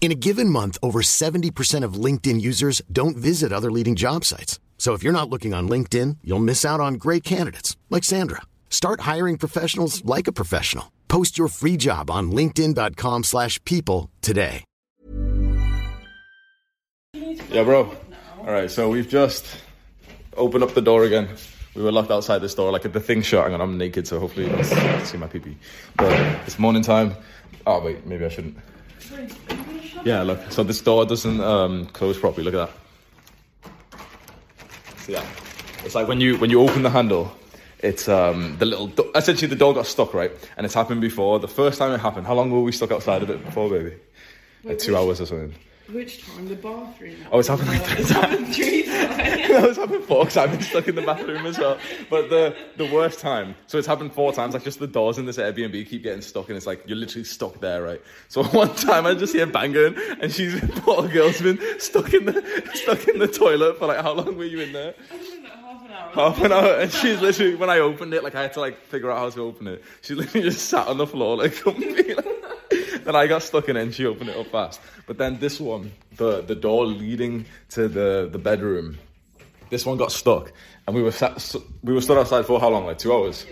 In a given month, over 70% of LinkedIn users don't visit other leading job sites. So if you're not looking on LinkedIn, you'll miss out on great candidates like Sandra. Start hiring professionals like a professional. Post your free job on linkedin.com/people today. Yeah, bro. All right, so we've just opened up the door again. We were locked outside the door, like at the thing shut. Hang on, I'm naked, so hopefully you can see my pee pee. But it's morning time. Oh, wait, maybe I shouldn't. Yeah, look. So this door doesn't um, close properly. Look at that. See that? It's like when you when you open the handle, it's um, the little. Do- essentially, the door got stuck, right? And it's happened before. The first time it happened, how long were we stuck outside of it before, baby? Like two hours or something. Which time? The bathroom? Oh, it's happened like three It's happened three times. no, it's happened four because I've been stuck in the bathroom as well. But the the worst time, so it's happened four times. Like just the doors in this Airbnb keep getting stuck, and it's like you're literally stuck there, right? So one time I just hear banging, and she's poor girl's been stuck in the stuck in the toilet for like how long were you in there? half an hour. Half an hour, and she's literally when I opened it, like I had to like figure out how to open it. She literally just sat on the floor like. Like, then I got stuck in it, and she opened it up fast. But then this one, the the door leading to the the bedroom, this one got stuck, and we were sat, we were stood outside for how long? Like two hours.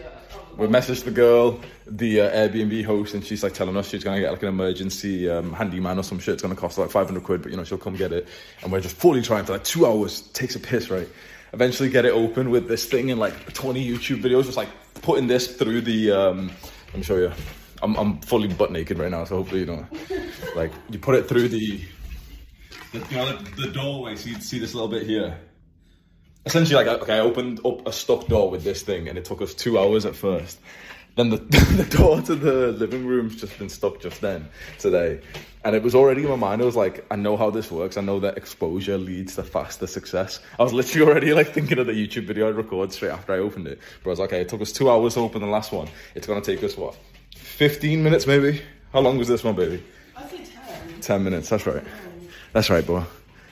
We messaged the girl, the uh, Airbnb host, and she's like telling us she's gonna get like an emergency um, handyman or some shit. It's gonna cost like 500 quid, but you know she'll come get it. And we're just fully trying for like two hours takes a piss, right? Eventually get it open with this thing and like 20 YouTube videos, just like putting this through the. Um, let me show you. I'm I'm fully butt naked right now, so hopefully you don't. Like you put it through the, the you know the, the doorway, so you see this little bit here essentially like okay, I opened up a stuck door with this thing, and it took us two hours at first. Then the the door to the living room's just been stuck just then today, and it was already in my mind. I was like, I know how this works. I know that exposure leads to faster success. I was literally already like thinking of the YouTube video I'd record straight after I opened it. But I was like, okay, it took us two hours to open the last one. It's gonna take us what, fifteen minutes maybe? How long was this one, baby? I say ten. 10 minutes, that's right. That's right, boy.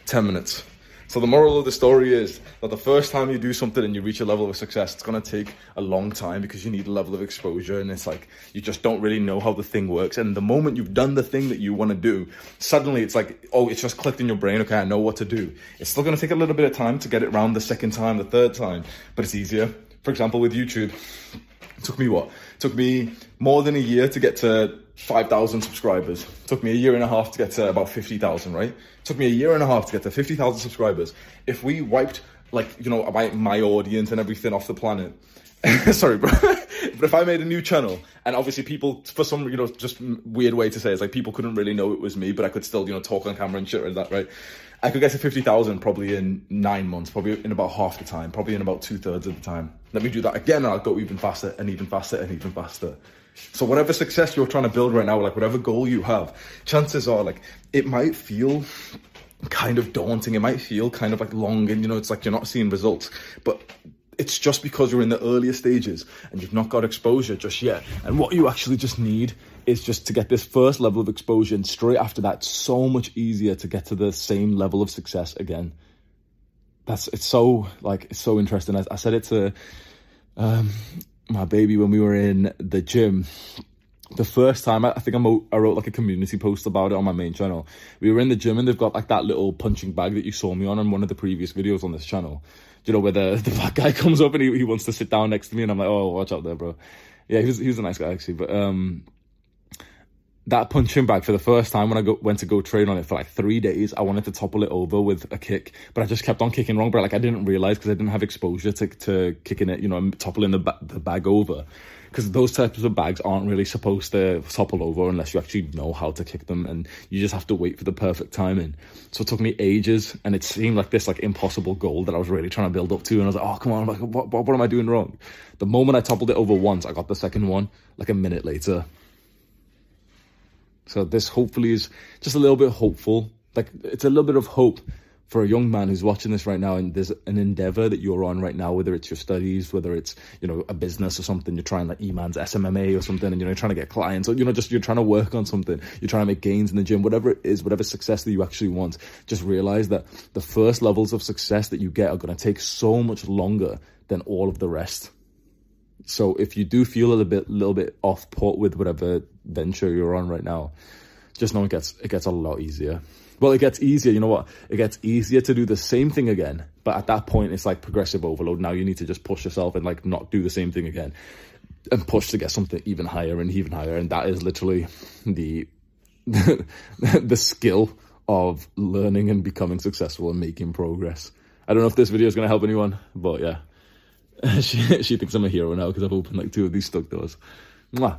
10 minutes. So the moral of the story is that the first time you do something and you reach a level of success, it's gonna take a long time because you need a level of exposure and it's like you just don't really know how the thing works. And the moment you've done the thing that you wanna do, suddenly it's like, oh, it's just clicked in your brain, okay, I know what to do. It's still gonna take a little bit of time to get it round the second time, the third time, but it's easier. For example, with YouTube, it took me what? It took me more than a year to get to 5,000 subscribers. It took me a year and a half to get to about 50,000, right? It took me a year and a half to get to 50,000 subscribers. If we wiped, like, you know, my, my audience and everything off the planet, sorry, bro. but if I made a new channel and obviously people, for some, you know, just weird way to say it, it's like people couldn't really know it was me, but I could still, you know, talk on camera and shit like that, right? I could get to 50,000 probably in nine months, probably in about half the time, probably in about two thirds of the time. Let me do that again and I'll go even faster and even faster and even faster. So whatever success you're trying to build right now, like whatever goal you have, chances are like it might feel kind of daunting. It might feel kind of like long and you know, it's like you're not seeing results, but it's just because you're in the earlier stages and you've not got exposure just yet. And what you actually just need is just to get this first level of exposure and straight after that, so much easier to get to the same level of success again. That's, it's so, like, it's so interesting. I, I said it to, um, my baby when we were in the gym the first time I, think I wrote, I wrote like a community post about it on my main channel. We were in the gym and they've got like that little punching bag that you saw me on in one of the previous videos on this channel. Do you know where the the black guy comes up and he, he wants to sit down next to me and I'm like, oh, watch out there, bro. Yeah, he was he was a nice guy actually, but um, that punching bag for the first time when I go, went to go train on it for like three days, I wanted to topple it over with a kick, but I just kept on kicking wrong. But like I didn't realize because I didn't have exposure to, to kicking it, you know, toppling the, ba- the bag over. Because those types of bags aren't really supposed to topple over unless you actually know how to kick them, and you just have to wait for the perfect timing. So it took me ages, and it seemed like this like impossible goal that I was really trying to build up to. And I was like, oh come on, like what, what, what am I doing wrong? The moment I toppled it over once, I got the second one like a minute later. So this hopefully is just a little bit hopeful. Like it's a little bit of hope for a young man who's watching this right now and there's an endeavor that you're on right now, whether it's your studies, whether it's, you know, a business or something, you're trying like Iman's SMMA or something and you know, trying to get clients or, you know, just you're trying to work on something, you're trying to make gains in the gym, whatever it is, whatever success that you actually want, just realize that the first levels of success that you get are going to take so much longer than all of the rest. So if you do feel a little bit, little bit off put with whatever venture you're on right now, just know it gets it gets a lot easier. Well, it gets easier. You know what? It gets easier to do the same thing again. But at that point, it's like progressive overload. Now you need to just push yourself and like not do the same thing again, and push to get something even higher and even higher. And that is literally the the skill of learning and becoming successful and making progress. I don't know if this video is going to help anyone, but yeah. she, she thinks I'm a hero now because I've opened like two of these stuck doors. Mwah.